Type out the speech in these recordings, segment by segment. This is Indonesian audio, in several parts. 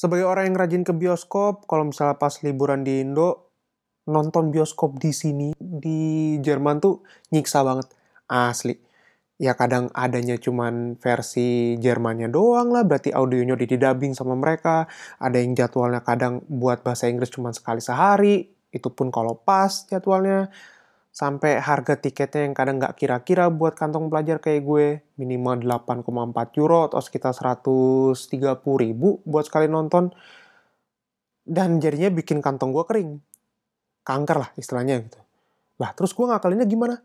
sebagai orang yang rajin ke bioskop, kalau misalnya pas liburan di Indo, nonton bioskop di sini, di Jerman tuh nyiksa banget. Asli. Ya kadang adanya cuman versi Jermannya doang lah, berarti audionya di dubbing sama mereka. Ada yang jadwalnya kadang buat bahasa Inggris cuma sekali sehari, itu pun kalau pas jadwalnya. Sampai harga tiketnya yang kadang nggak kira-kira buat kantong pelajar kayak gue, minimal 8,4 euro atau sekitar 130 ribu buat sekali nonton. Dan jadinya bikin kantong gue kering. Kanker lah istilahnya gitu. Lah terus gue ngakalinnya gimana?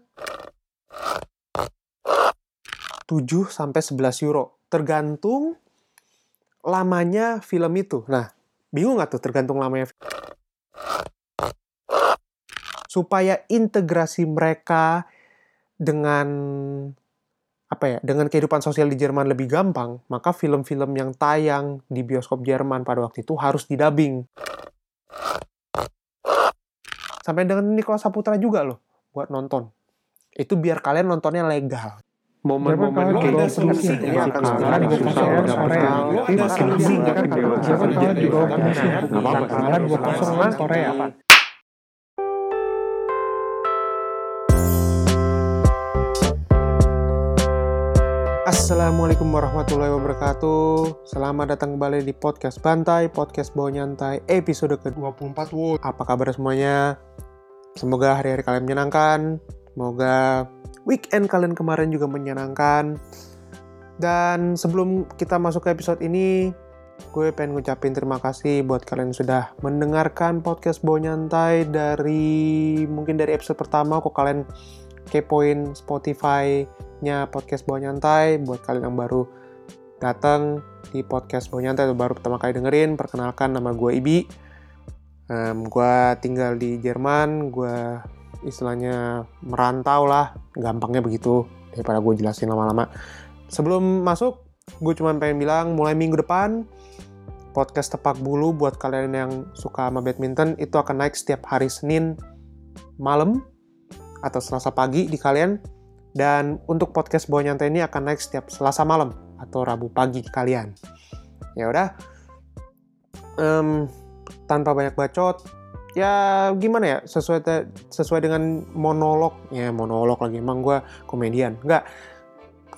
7 sampai 11 euro. Tergantung lamanya film itu. Nah, bingung nggak tuh tergantung lamanya supaya integrasi mereka dengan apa ya dengan kehidupan sosial di Jerman lebih gampang maka film-film yang tayang di bioskop Jerman pada waktu itu harus didubbing sampai dengan Nicholas Saputra juga loh buat nonton itu biar kalian nontonnya legal momen-momen kayak gitu ini akan sangat susah Korea Assalamualaikum warahmatullahi wabarakatuh. Selamat datang kembali di Podcast Bantai Podcast Bawa Nyantai episode ke-24 Apa kabar semuanya? Semoga hari-hari kalian menyenangkan. Semoga weekend kalian kemarin juga menyenangkan. Dan sebelum kita masuk ke episode ini Gue pengen ngucapin terima kasih buat kalian yang sudah mendengarkan podcast Bawa Nyantai Dari mungkin dari episode pertama kok kalian kepoin Spotify-nya podcast Bawa Nyantai. Buat kalian yang baru datang di podcast Bawa Nyantai atau baru pertama kali dengerin perkenalkan nama gue Ibi. Um, gue tinggal di Jerman. Gue istilahnya merantau lah. Gampangnya begitu daripada gue jelasin lama-lama. Sebelum masuk gue cuma pengen bilang mulai minggu depan podcast tepak bulu buat kalian yang suka sama badminton itu akan naik setiap hari Senin malam atau Selasa pagi di kalian. Dan untuk podcast Bawa Nyantai ini akan naik setiap Selasa malam atau Rabu pagi kalian. Ya udah. Um, tanpa banyak bacot, ya gimana ya? Sesuai sesuai dengan monolog. Ya monolog lagi. Emang gue komedian. Nggak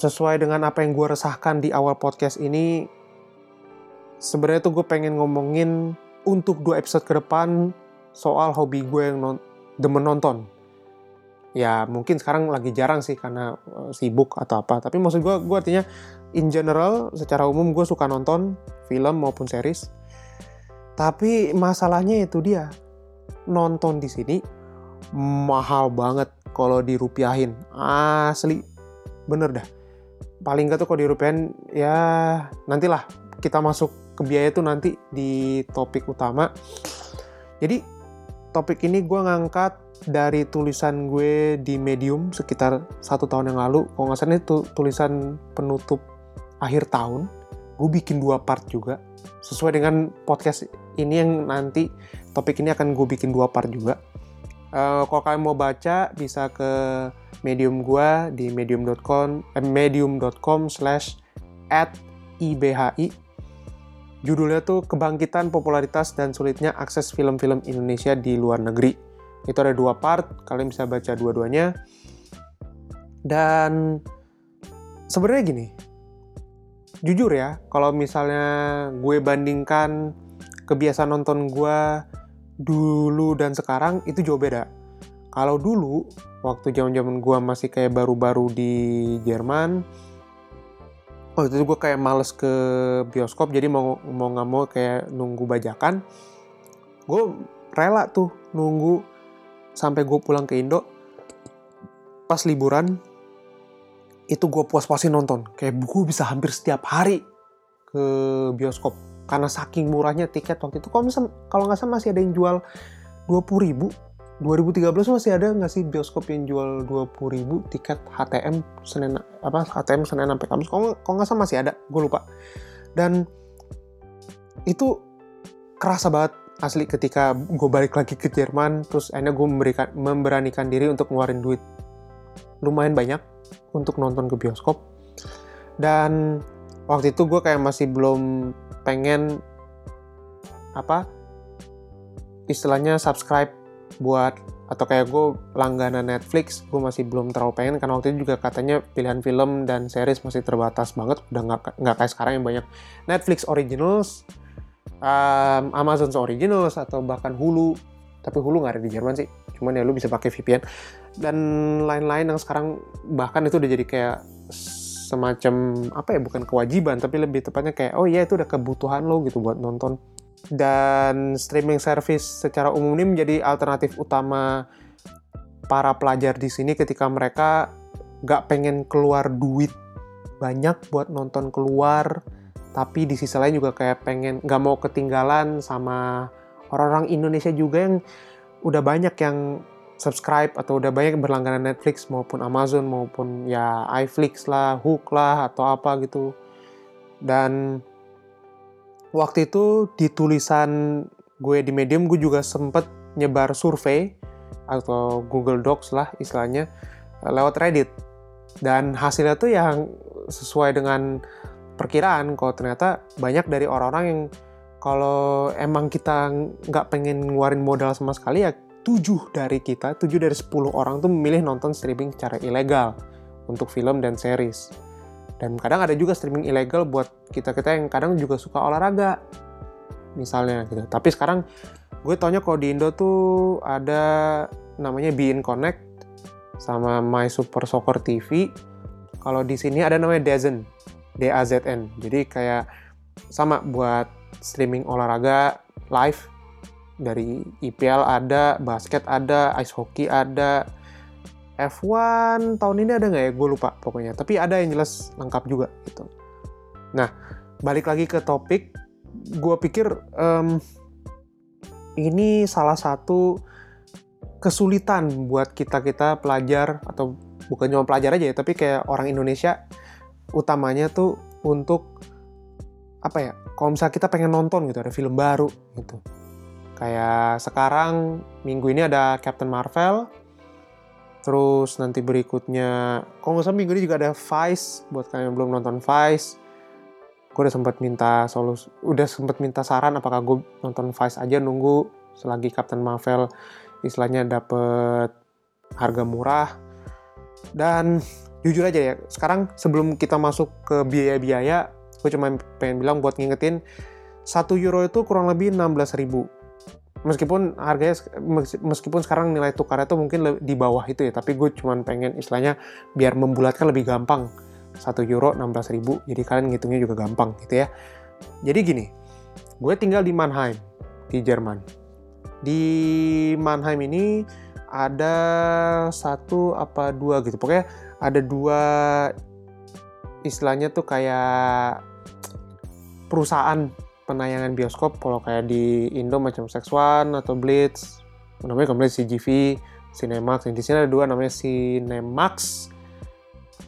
sesuai dengan apa yang gue resahkan di awal podcast ini sebenarnya tuh gue pengen ngomongin untuk dua episode ke depan soal hobi gue yang non, demen nonton ya mungkin sekarang lagi jarang sih karena uh, sibuk atau apa. Tapi maksud gue gue artinya in general secara umum gue suka nonton film maupun series. Tapi masalahnya itu dia nonton di sini mahal banget kalau dirupiahin. Asli. Bener dah. Paling gak tuh kalau dirupiahin ya nantilah kita masuk ke biaya tuh nanti di topik utama. Jadi topik ini gue ngangkat dari tulisan gue di Medium sekitar satu tahun yang lalu. Kalau nggak salah itu tulisan penutup akhir tahun. Gue bikin dua part juga. Sesuai dengan podcast ini yang nanti topik ini akan gue bikin dua part juga. Uh, kalau kalian mau baca bisa ke medium gue di medium.com eh, medium.com slash at ibhi judulnya tuh kebangkitan popularitas dan sulitnya akses film-film Indonesia di luar negeri itu ada dua part, kalian bisa baca dua-duanya. Dan sebenarnya gini, jujur ya, kalau misalnya gue bandingkan kebiasaan nonton gue dulu dan sekarang itu jauh beda. Kalau dulu, waktu zaman-zaman gue masih kayak baru-baru di Jerman, waktu itu gue kayak males ke bioskop, jadi mau mau nggak mau kayak nunggu bajakan. Gue rela tuh nunggu sampai gue pulang ke Indo pas liburan itu gue puas-puasin nonton. Kayak gue bisa hampir setiap hari ke bioskop. Karena saking murahnya tiket waktu itu. Kalau kalau nggak salah masih ada yang jual 20 ribu. 2013 masih ada nggak sih bioskop yang jual 20 ribu tiket HTM Senin apa HTM Senin sampai Kamis? Kalau nggak salah masih ada. Gue lupa. Dan itu kerasa banget asli ketika gue balik lagi ke Jerman terus akhirnya gue memberikan memberanikan diri untuk ngeluarin duit lumayan banyak untuk nonton ke bioskop. Dan waktu itu gue kayak masih belum pengen apa istilahnya subscribe buat atau kayak gue langganan Netflix gue masih belum terlalu pengen karena waktu itu juga katanya pilihan film dan series masih terbatas banget udah nggak nggak kayak sekarang yang banyak Netflix originals um, Amazon originals atau bahkan Hulu. Tapi Hulu nggak ada di Jerman sih. Cuman ya lu bisa pakai VPN dan lain-lain yang sekarang bahkan itu udah jadi kayak semacam apa ya bukan kewajiban tapi lebih tepatnya kayak oh iya itu udah kebutuhan lo gitu buat nonton. Dan streaming service secara umum ini menjadi alternatif utama para pelajar di sini ketika mereka gak pengen keluar duit banyak buat nonton keluar tapi di sisi lain juga kayak pengen gak mau ketinggalan sama orang-orang Indonesia juga yang udah banyak yang subscribe atau udah banyak berlangganan Netflix maupun Amazon maupun ya iFlix lah, Hook lah atau apa gitu. Dan waktu itu di tulisan gue di Medium gue juga sempet nyebar survei atau Google Docs lah istilahnya lewat Reddit dan hasilnya tuh yang sesuai dengan perkiraan kalau ternyata banyak dari orang-orang yang kalau emang kita nggak pengen ngeluarin modal sama sekali ya 7 dari kita, 7 dari 10 orang tuh memilih nonton streaming secara ilegal untuk film dan series. Dan kadang ada juga streaming ilegal buat kita-kita yang kadang juga suka olahraga. Misalnya gitu. Tapi sekarang gue taunya kalau di Indo tuh ada namanya Bein Connect sama My Super Soccer TV. Kalau di sini ada namanya Dazen, D-A-Z-N. Jadi kayak sama buat streaming olahraga live dari IPL ada, basket ada, ice hockey ada, F1 tahun ini ada nggak ya? Gue lupa pokoknya. Tapi ada yang jelas lengkap juga gitu. Nah, balik lagi ke topik, gue pikir um, ini salah satu kesulitan buat kita kita pelajar atau bukan cuma pelajar aja ya, tapi kayak orang Indonesia utamanya tuh untuk apa ya? Kalau misalnya kita pengen nonton gitu, ada film baru gitu. Kayak sekarang minggu ini ada Captain Marvel, Terus nanti berikutnya, kalau nggak salah minggu ini juga ada Vice, buat kalian yang belum nonton Vice. Gue udah sempat minta solus, udah sempat minta saran apakah gue nonton Vice aja nunggu selagi Captain Marvel istilahnya dapet harga murah. Dan jujur aja ya, sekarang sebelum kita masuk ke biaya-biaya, gue cuma pengen bilang buat ngingetin, 1 euro itu kurang lebih 16 ribu. Meskipun harganya meskipun sekarang nilai tukarnya tuh mungkin di bawah itu ya tapi gue cuma pengen istilahnya biar membulatkan lebih gampang. 1 euro 16 ribu jadi kalian ngitungnya juga gampang gitu ya. Jadi gini gue tinggal di Mannheim di Jerman. Di Mannheim ini ada satu apa dua gitu pokoknya ada dua istilahnya tuh kayak perusahaan penayangan bioskop. Kalau kayak di Indo macam Sex One atau Blitz namanya kemudian CGV Cinemax. Di sini ada dua namanya Cinemax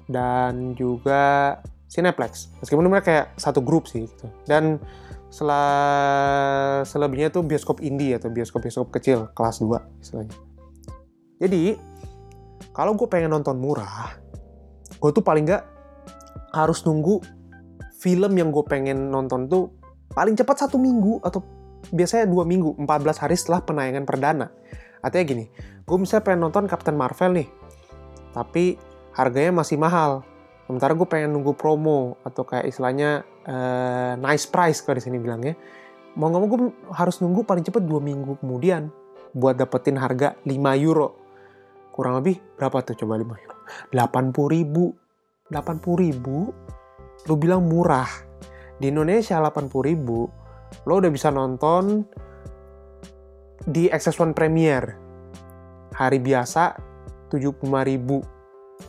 dan juga Cineplex. Meskipun mereka kayak satu grup sih gitu. dan setelah selebihnya tuh bioskop indie atau bioskop-bioskop kecil kelas 2 istilahnya. Jadi kalau gue pengen nonton murah gue tuh paling nggak harus nunggu film yang gue pengen nonton tuh paling cepat satu minggu atau biasanya dua minggu, 14 hari setelah penayangan perdana. Artinya gini, gue misalnya pengen nonton Captain Marvel nih, tapi harganya masih mahal. Sementara gue pengen nunggu promo atau kayak istilahnya uh, nice price kalau di sini bilangnya. Mau nggak mau gue harus nunggu paling cepat dua minggu kemudian buat dapetin harga 5 euro. Kurang lebih berapa tuh coba 5 euro? 80 ribu. 80 ribu? Lu bilang murah. Di Indonesia 80 ribu lo udah bisa nonton di Access One Premier hari biasa 75 ribu.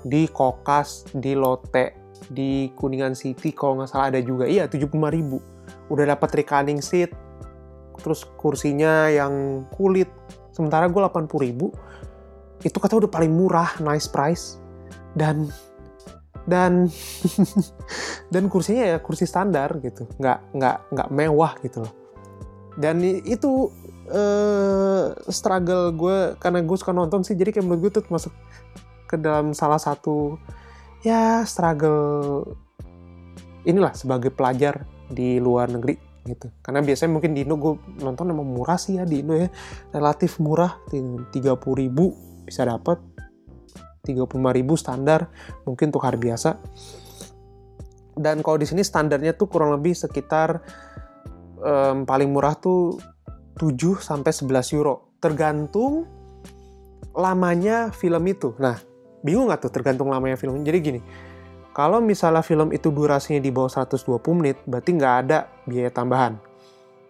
Di Kokas, di Lotte, di Kuningan City kalau nggak salah ada juga. Iya 75 ribu. Udah dapat reclining seat terus kursinya yang kulit. Sementara gue 80 ribu itu kata udah paling murah nice price. Dan dan dan kursinya ya kursi standar gitu. Nggak nggak nggak mewah gitu loh. Dan itu uh, struggle gue karena gue suka nonton sih jadi kayak menurut gue tuh masuk ke dalam salah satu ya struggle inilah sebagai pelajar di luar negeri gitu. Karena biasanya mungkin di Indo gue nonton emang murah sih ya di Indo ya. Relatif murah 30 ribu bisa dapat 35 ribu standar mungkin untuk hari biasa. Dan kalau di sini standarnya tuh kurang lebih sekitar um, paling murah tuh 7 sampai 11 euro. Tergantung lamanya film itu. Nah bingung nggak tuh tergantung lamanya film? Jadi gini kalau misalnya film itu durasinya di bawah 120 menit, berarti nggak ada biaya tambahan.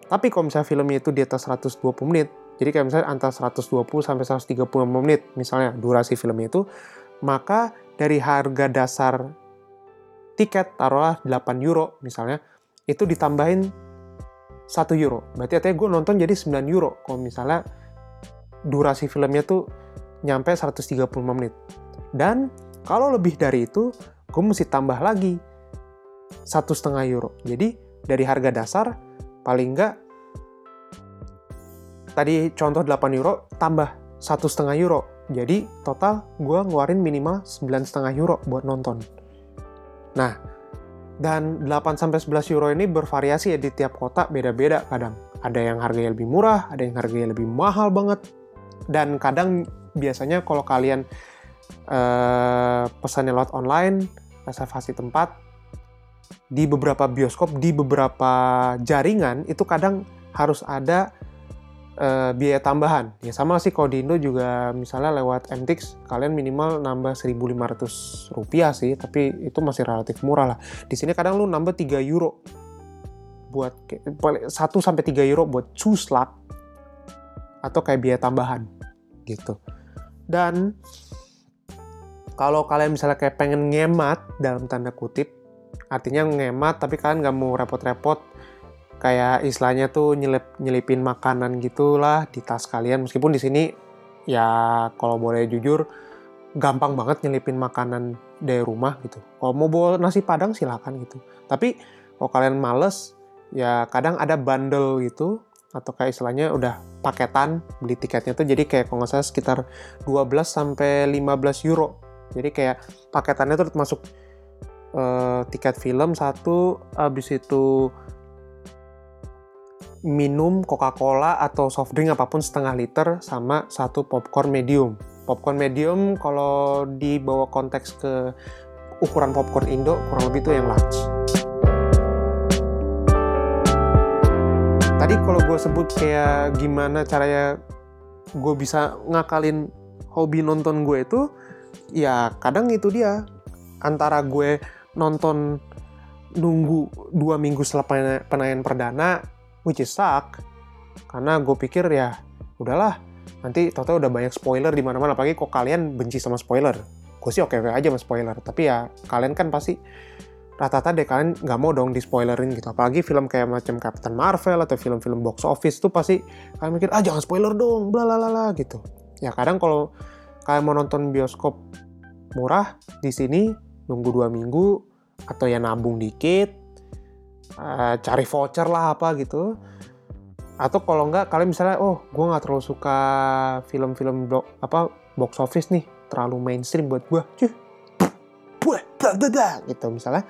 Tapi kalau misalnya filmnya itu di atas 120 menit, jadi kayak misalnya antara 120 sampai 130 menit, misalnya durasi filmnya itu, maka dari harga dasar tiket, taruhlah 8 euro misalnya, itu ditambahin 1 euro. Berarti artinya gue nonton jadi 9 euro. Kalau misalnya durasi filmnya tuh nyampe 135 menit. Dan kalau lebih dari itu, gue mesti tambah lagi satu setengah euro. Jadi dari harga dasar paling enggak tadi contoh 8 euro tambah satu setengah euro. Jadi total gue ngeluarin minimal sembilan setengah euro buat nonton. Nah, dan 8 sampai 11 euro ini bervariasi ya di tiap kota beda-beda kadang. Ada yang harganya lebih murah, ada yang harganya lebih mahal banget. Dan kadang biasanya kalau kalian uh, pesannya lewat online, reservasi tempat di beberapa bioskop, di beberapa jaringan itu kadang harus ada uh, biaya tambahan. Ya sama sih kalau di Indo juga misalnya lewat MTX kalian minimal nambah 1.500 rupiah sih, tapi itu masih relatif murah lah. Di sini kadang lu nambah 3 euro buat 1 sampai 3 euro buat cuslak atau kayak biaya tambahan gitu. Dan kalau kalian misalnya kayak pengen ngemat dalam tanda kutip, artinya ngemat tapi kalian nggak mau repot-repot kayak istilahnya tuh nyelip nyelipin makanan gitulah di tas kalian meskipun di sini ya kalau boleh jujur gampang banget nyelipin makanan dari rumah gitu. Kalau mau bawa nasi padang silakan gitu. Tapi kalau kalian males ya kadang ada bundle gitu atau kayak istilahnya udah paketan beli tiketnya tuh jadi kayak kalau salah sekitar 12 sampai 15 euro jadi kayak paketannya tuh termasuk uh, tiket film satu, habis itu minum Coca-Cola atau soft drink apa pun setengah liter sama satu popcorn medium. Popcorn medium kalau dibawa konteks ke ukuran popcorn Indo kurang lebih itu yang large. Tadi kalau gue sebut kayak gimana caranya gue bisa ngakalin hobi nonton gue itu ya kadang itu dia antara gue nonton nunggu dua minggu setelah penayangan perdana which is suck karena gue pikir ya udahlah nanti total udah banyak spoiler di mana-mana. Apalagi kok kalian benci sama spoiler. Gue sih oke oke aja sama spoiler. Tapi ya kalian kan pasti rata-rata deh kalian nggak mau dong di spoilerin gitu. Apalagi film kayak macam Captain Marvel atau film-film box office tuh pasti kalian mikir ah jangan spoiler dong bla bla bla gitu. Ya kadang kalau kalian mau nonton bioskop murah di sini nunggu dua minggu atau ya nabung dikit uh, cari voucher lah apa gitu. Atau kalau enggak kalian misalnya oh gue nggak terlalu suka film-film apa box office nih. Terlalu mainstream buat gue cuy. Gitu misalnya.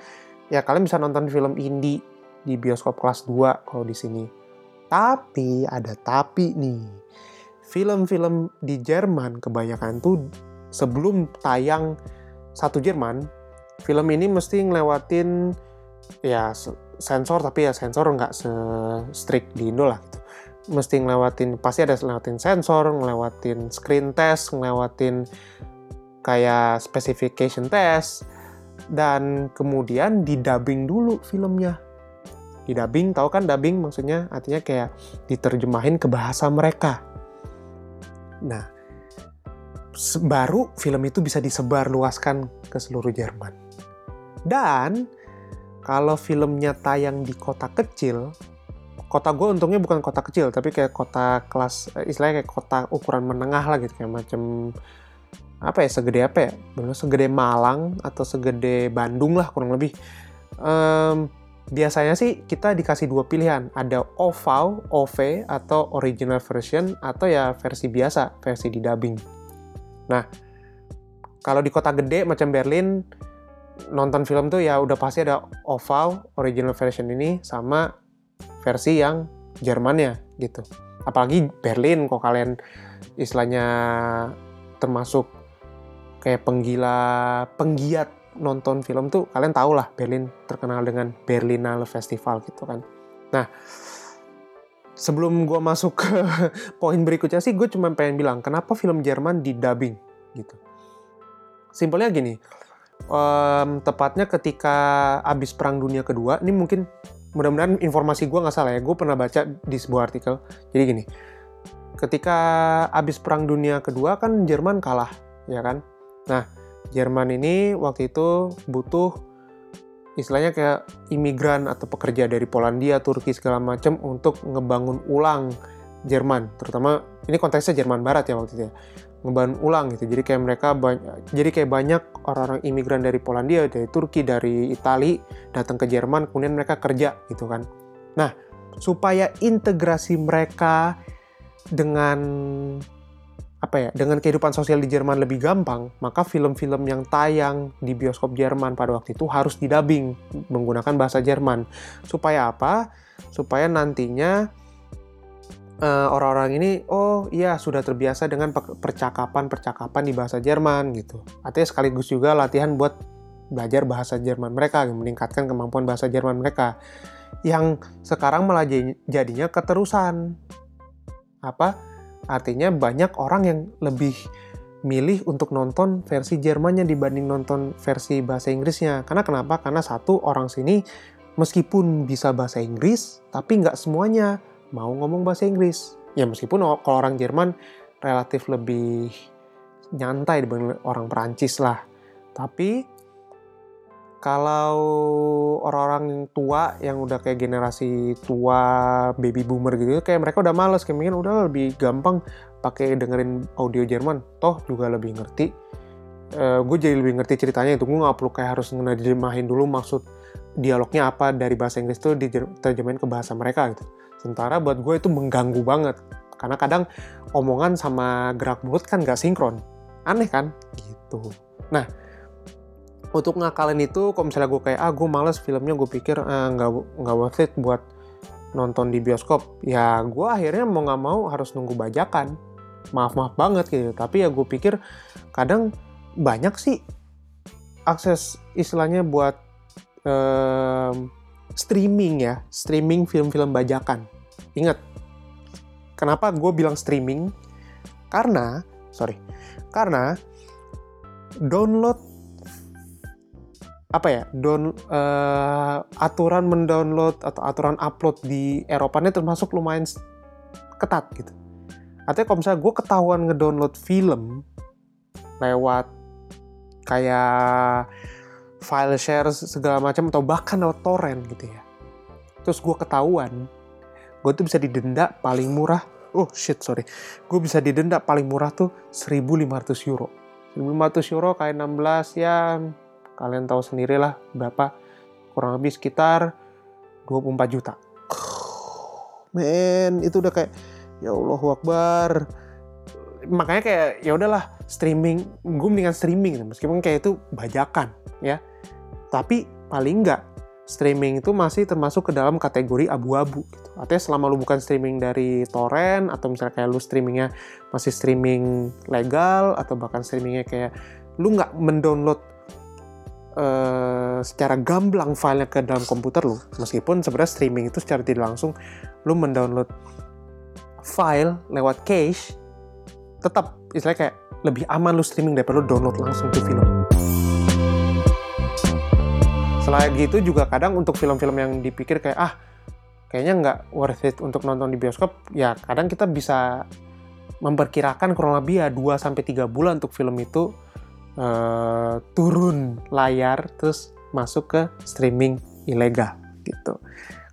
Ya kalian bisa nonton film indie di bioskop kelas 2 kalau di sini. Tapi ada tapi nih. Film-film di Jerman kebanyakan tuh sebelum tayang satu Jerman, film ini mesti ngelewatin ya sensor tapi ya sensor nggak se strict di Indo lah. Gitu. Mesti ngelewatin pasti ada ngelewatin sensor, ngelewatin screen test, ngelewatin kayak specification test dan kemudian didubbing dulu filmnya. Didubbing, tahu kan dubbing maksudnya artinya kayak diterjemahin ke bahasa mereka. Nah, baru film itu bisa disebar luaskan ke seluruh Jerman. Dan kalau filmnya tayang di kota kecil, kota gue untungnya bukan kota kecil, tapi kayak kota kelas, eh, istilahnya kayak kota ukuran menengah lah gitu, kayak macam apa ya, segede apa ya, segede Malang atau segede Bandung lah kurang lebih. Um, biasanya sih kita dikasih dua pilihan, ada OVAW, OV atau original version atau ya versi biasa, versi di dubbing. Nah, kalau di kota gede macam Berlin, nonton film tuh ya udah pasti ada OVAW, original version ini, sama versi yang Jermannya gitu. Apalagi Berlin kok kalian istilahnya termasuk kayak penggila penggiat nonton film tuh kalian tau lah Berlin terkenal dengan Berlinale Festival gitu kan. Nah, sebelum gue masuk ke poin berikutnya sih gue cuma pengen bilang kenapa film Jerman di dubbing gitu. Simpelnya gini, um, tepatnya ketika abis Perang Dunia Kedua, ini mungkin mudah-mudahan informasi gue nggak salah ya, gue pernah baca di sebuah artikel. Jadi gini, ketika abis Perang Dunia Kedua kan Jerman kalah, ya kan? Nah, Jerman ini waktu itu butuh istilahnya kayak imigran atau pekerja dari Polandia, Turki segala macam untuk ngebangun ulang Jerman, terutama ini konteksnya Jerman Barat ya waktu itu ya ngebangun ulang gitu. Jadi kayak mereka banyak, jadi kayak banyak orang-orang imigran dari Polandia, dari Turki, dari Itali datang ke Jerman, kemudian mereka kerja gitu kan. Nah, supaya integrasi mereka dengan apa ya dengan kehidupan sosial di Jerman lebih gampang maka film-film yang tayang di bioskop Jerman pada waktu itu harus didubbing menggunakan bahasa Jerman supaya apa supaya nantinya uh, orang-orang ini oh iya sudah terbiasa dengan percakapan-percakapan di bahasa Jerman gitu. Artinya sekaligus juga latihan buat belajar bahasa Jerman mereka, meningkatkan kemampuan bahasa Jerman mereka. Yang sekarang malah jadinya keterusan. Apa? Artinya banyak orang yang lebih milih untuk nonton versi Jermannya dibanding nonton versi bahasa Inggrisnya. Karena kenapa? Karena satu orang sini meskipun bisa bahasa Inggris, tapi nggak semuanya mau ngomong bahasa Inggris. Ya meskipun kalau orang Jerman relatif lebih nyantai dibanding orang Perancis lah. Tapi kalau orang-orang tua yang udah kayak generasi tua baby boomer gitu kayak mereka udah males. Kayak mungkin udah lebih gampang pakai dengerin audio Jerman. Toh juga lebih ngerti. Uh, gue jadi lebih ngerti ceritanya itu. Gue nggak perlu kayak harus ngedirimahin dulu maksud dialognya apa dari bahasa Inggris tuh diterjemahin ke bahasa mereka gitu Sementara buat gue itu mengganggu banget. Karena kadang omongan sama gerak mulut kan gak sinkron. Aneh kan? Gitu. Nah, untuk ngakalin itu, kalau misalnya gue kayak, ah gue males filmnya, gue pikir ah, nggak nggak worth it buat nonton di bioskop. Ya gue akhirnya mau nggak mau harus nunggu bajakan. Maaf-maaf banget gitu. Tapi ya gue pikir kadang banyak sih akses istilahnya buat um, streaming ya, streaming film-film bajakan. Ingat, kenapa gue bilang streaming? Karena, sorry, karena download apa ya, don uh, aturan mendownload atau aturan upload di Eropa ini termasuk lumayan ketat gitu. Artinya kalau misalnya gue ketahuan ngedownload film lewat kayak file share segala macam atau bahkan lewat torrent gitu ya. Terus gue ketahuan, gue tuh bisa didenda paling murah. Oh shit sorry, gue bisa didenda paling murah tuh 1.500 euro. 1.500 euro kayak 16 ya kalian tahu sendiri lah berapa kurang lebih sekitar 24 juta. Men itu udah kayak ya Allah Akbar makanya kayak ya udahlah streaming gue mendingan streaming meskipun kayak itu bajakan ya tapi paling nggak streaming itu masih termasuk ke dalam kategori abu-abu gitu. Artinya selama lu bukan streaming dari torrent atau misalnya kayak lu streamingnya masih streaming legal atau bahkan streamingnya kayak lu nggak mendownload uh, secara gamblang filenya ke dalam komputer lu, meskipun sebenarnya streaming itu secara tidak langsung lu mendownload file lewat cache, tetap istilahnya kayak lebih aman lu streaming daripada lu download langsung ke film. Selain gitu juga kadang untuk film-film yang dipikir kayak ah kayaknya nggak worth it untuk nonton di bioskop, ya kadang kita bisa memperkirakan kurang lebih ya 2 sampai 3 bulan untuk film itu uh, turun layar terus masuk ke streaming ilegal gitu.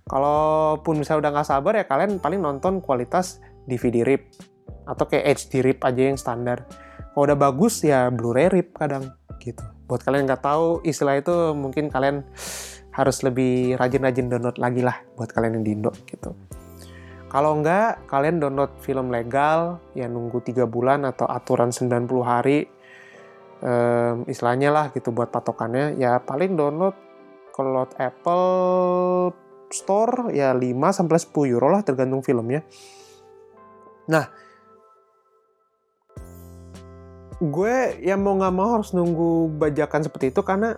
Kalaupun misalnya udah nggak sabar ya kalian paling nonton kualitas DVD RIP atau kayak HD RIP aja yang standar. Kalau udah bagus ya Blu-ray RIP kadang gitu. Buat kalian nggak tahu istilah itu mungkin kalian harus lebih rajin-rajin download lagi lah buat kalian yang di Indo gitu. Kalau nggak, kalian download film legal, ya nunggu 3 bulan atau aturan 90 hari, um, istilahnya lah gitu buat patokannya, ya paling download kalau Apple store ya 5 sampai 10 euro lah tergantung filmnya. Nah, gue yang mau nggak mau harus nunggu bajakan seperti itu karena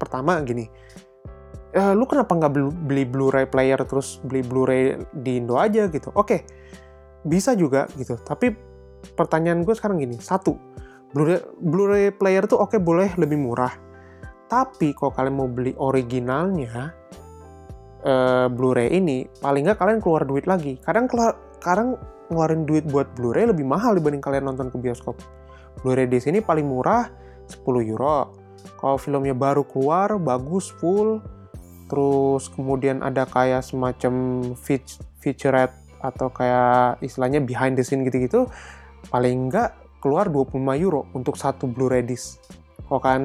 pertama gini, eh, lu kenapa nggak beli Blu-ray player terus beli Blu-ray di Indo aja gitu? Oke, bisa juga gitu. Tapi pertanyaan gue sekarang gini, satu, Blu-ray Blu-ray player tuh oke boleh lebih murah. Tapi kalau kalian mau beli originalnya, uh, Blu-ray ini, paling nggak kalian keluar duit lagi. Kadang keluar, kadang ngeluarin duit buat Blu-ray lebih mahal dibanding kalian nonton ke bioskop. Blu-ray di sini paling murah 10 euro. Kalau filmnya baru keluar, bagus, full, terus kemudian ada kayak semacam featurette atau kayak istilahnya behind the scene gitu-gitu, paling nggak keluar 25 euro untuk satu Blu-ray disc. Kalau kan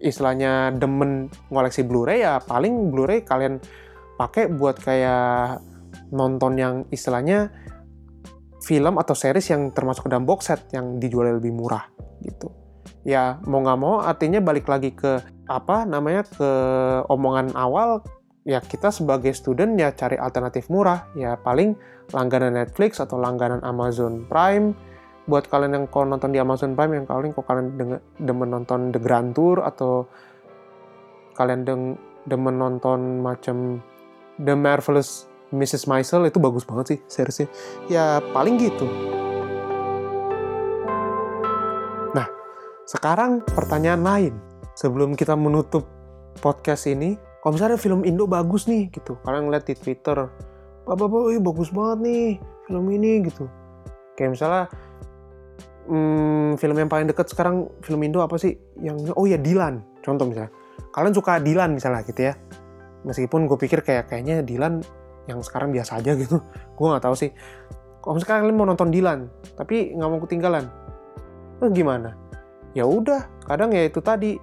istilahnya demen ngoleksi Blu-ray ya paling Blu-ray kalian pakai buat kayak nonton yang istilahnya film atau series yang termasuk dalam box set yang dijual lebih murah gitu. Ya mau nggak mau artinya balik lagi ke apa namanya ke omongan awal ya kita sebagai student ya cari alternatif murah ya paling langganan Netflix atau langganan Amazon Prime buat kalian yang kalau nonton di Amazon Prime yang kalian kok kalian demen nonton The Grand Tour atau kalian demen nonton macam The Marvelous Mrs. Maisel itu bagus banget sih seriesnya. Ya paling gitu. Nah, sekarang pertanyaan lain. Sebelum kita menutup podcast ini, kalau misalnya film Indo bagus nih gitu, kalian ngeliat di Twitter, bapak-bapak, bagus banget nih film ini gitu. Kayak misalnya hmm, film yang paling deket sekarang film Indo apa sih? Yang oh ya Dilan, contoh misalnya. Kalian suka Dilan misalnya gitu ya. Meskipun gue pikir kayak kayaknya Dilan yang sekarang biasa aja gitu. Gue nggak tahu sih. Kalau misalkan kalian mau nonton Dilan tapi nggak mau ketinggalan eh, gimana? Ya udah kadang ya itu tadi.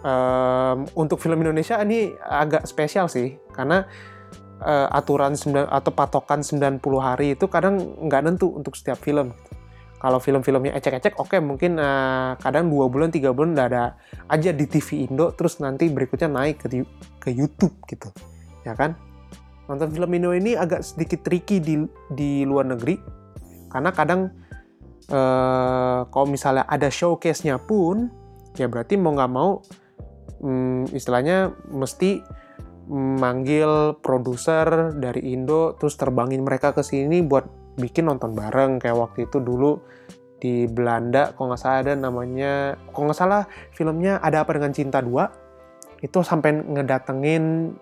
Um, untuk film Indonesia ini agak spesial sih karena uh, aturan 9, atau patokan 90 hari itu kadang nggak nentu untuk setiap film. Kalau film-filmnya ecek-ecek oke okay, mungkin uh, kadang dua bulan tiga bulan udah ada aja di TV Indo terus nanti berikutnya naik ke ke YouTube gitu. Ya kan nonton film Indo ini agak sedikit tricky di di luar negeri. Karena kadang uh, kalau misalnya ada showcase-nya pun ya berarti mau nggak mau um, istilahnya mesti manggil produser dari Indo terus terbangin mereka ke sini buat bikin nonton bareng. Kayak waktu itu dulu di Belanda kalau nggak salah ada namanya kalau nggak salah filmnya ada apa dengan cinta dua itu sampai ngedatengin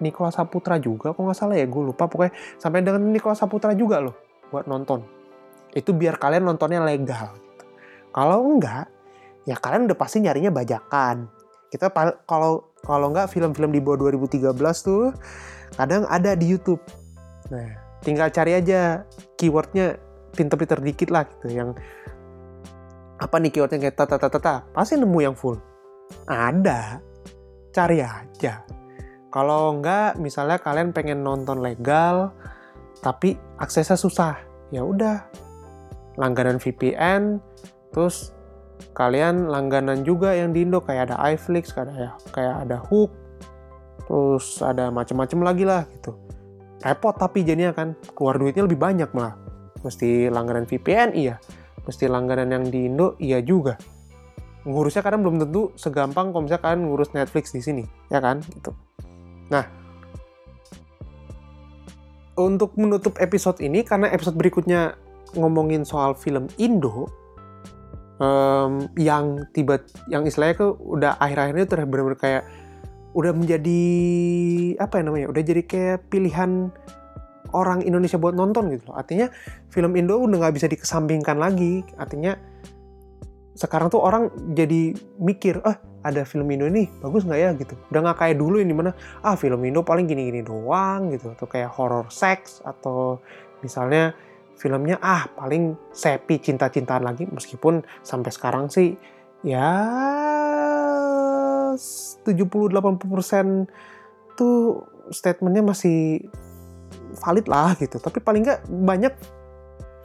Nikola Saputra juga kok nggak salah ya? Gue lupa. Pokoknya sampai dengan Nikola Saputra juga loh buat nonton. Itu biar kalian nontonnya legal. Gitu. kalau enggak ya kalian udah pasti nyarinya bajakan. Kita kalau kalau enggak film-film di bawah 2013 tuh kadang ada di YouTube. Nah tinggal cari aja keywordnya pinter-pinter dikit lah gitu yang apa nih keywordnya kayak tata tata tata pasti nemu yang full. Ada. Cari aja kalau enggak, misalnya kalian pengen nonton legal, tapi aksesnya susah, ya udah langganan VPN, terus kalian langganan juga yang di Indo kayak ada iFlix, kayak ada kayak ada Hook, terus ada macam-macam lagi lah gitu. Repot tapi jadinya kan keluar duitnya lebih banyak malah. Mesti langganan VPN iya, mesti langganan yang di Indo iya juga. Ngurusnya kadang belum tentu segampang kalau misalnya kalian ngurus Netflix di sini, ya kan? Gitu. Nah, untuk menutup episode ini, karena episode berikutnya ngomongin soal film Indo, um, yang tiba, yang istilahnya tuh udah akhir-akhirnya tuh benar-benar kayak udah menjadi apa ya namanya, udah jadi kayak pilihan orang Indonesia buat nonton gitu loh. Artinya film Indo udah nggak bisa dikesampingkan lagi. Artinya sekarang tuh orang jadi mikir, ah ada film Indo nih bagus nggak ya? Gitu. Udah nggak kayak dulu ini mana ah film Indo paling gini-gini doang gitu. Atau kayak horror seks atau misalnya filmnya ah paling sepi cinta-cintaan lagi. Meskipun sampai sekarang sih ya 70-80% tuh statementnya masih valid lah gitu. Tapi paling nggak banyak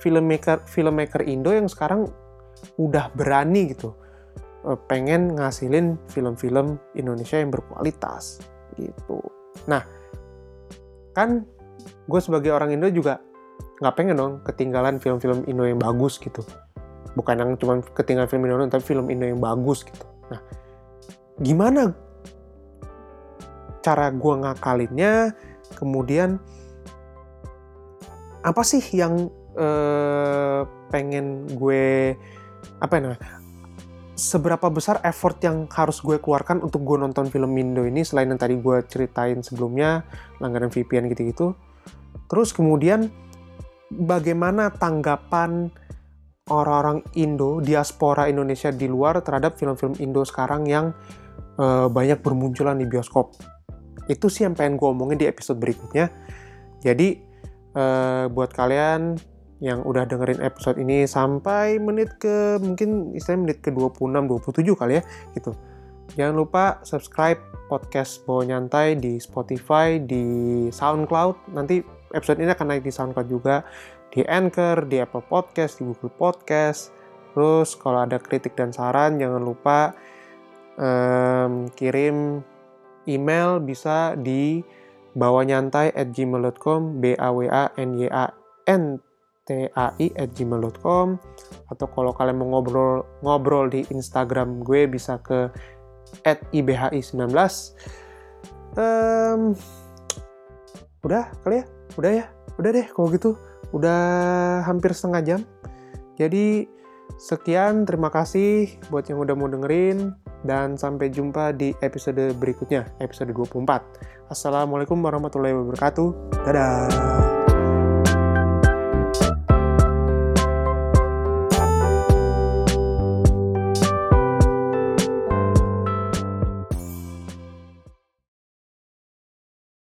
filmmaker filmmaker Indo yang sekarang udah berani gitu Eh, pengen ngasilin film-film Indonesia yang berkualitas gitu. Nah kan gue sebagai orang Indo juga nggak pengen dong ketinggalan film-film Indo yang bagus gitu. Bukan yang cuma ketinggalan film Indo tapi film Indo yang bagus gitu. Nah gimana cara gue ngakalinnya? Kemudian apa sih yang eh, pengen gue apa ya seberapa besar effort yang harus gue keluarkan untuk gue nonton film Indo ini selain yang tadi gue ceritain sebelumnya langganan VPN gitu-gitu. Terus kemudian bagaimana tanggapan orang-orang Indo diaspora Indonesia di luar terhadap film-film Indo sekarang yang uh, banyak bermunculan di bioskop? Itu sih yang pengen gue omongin di episode berikutnya. Jadi uh, buat kalian yang udah dengerin episode ini sampai menit ke mungkin istilahnya menit ke 26 27 kali ya gitu. Jangan lupa subscribe podcast Bawa Nyantai di Spotify, di SoundCloud. Nanti episode ini akan naik di SoundCloud juga, di Anchor, di Apple Podcast, di Google Podcast. Terus kalau ada kritik dan saran jangan lupa um, kirim email bisa di bawanyantai at gmail.com b a w a n y a n tai@gmail.com atau kalau kalian mau ngobrol ngobrol di Instagram gue bisa ke @ibhi19. Um, udah kali ya? Udah ya? Udah deh kalau gitu. Udah hampir setengah jam. Jadi sekian, terima kasih buat yang udah mau dengerin dan sampai jumpa di episode berikutnya, episode 24. Assalamualaikum warahmatullahi wabarakatuh. Dadah.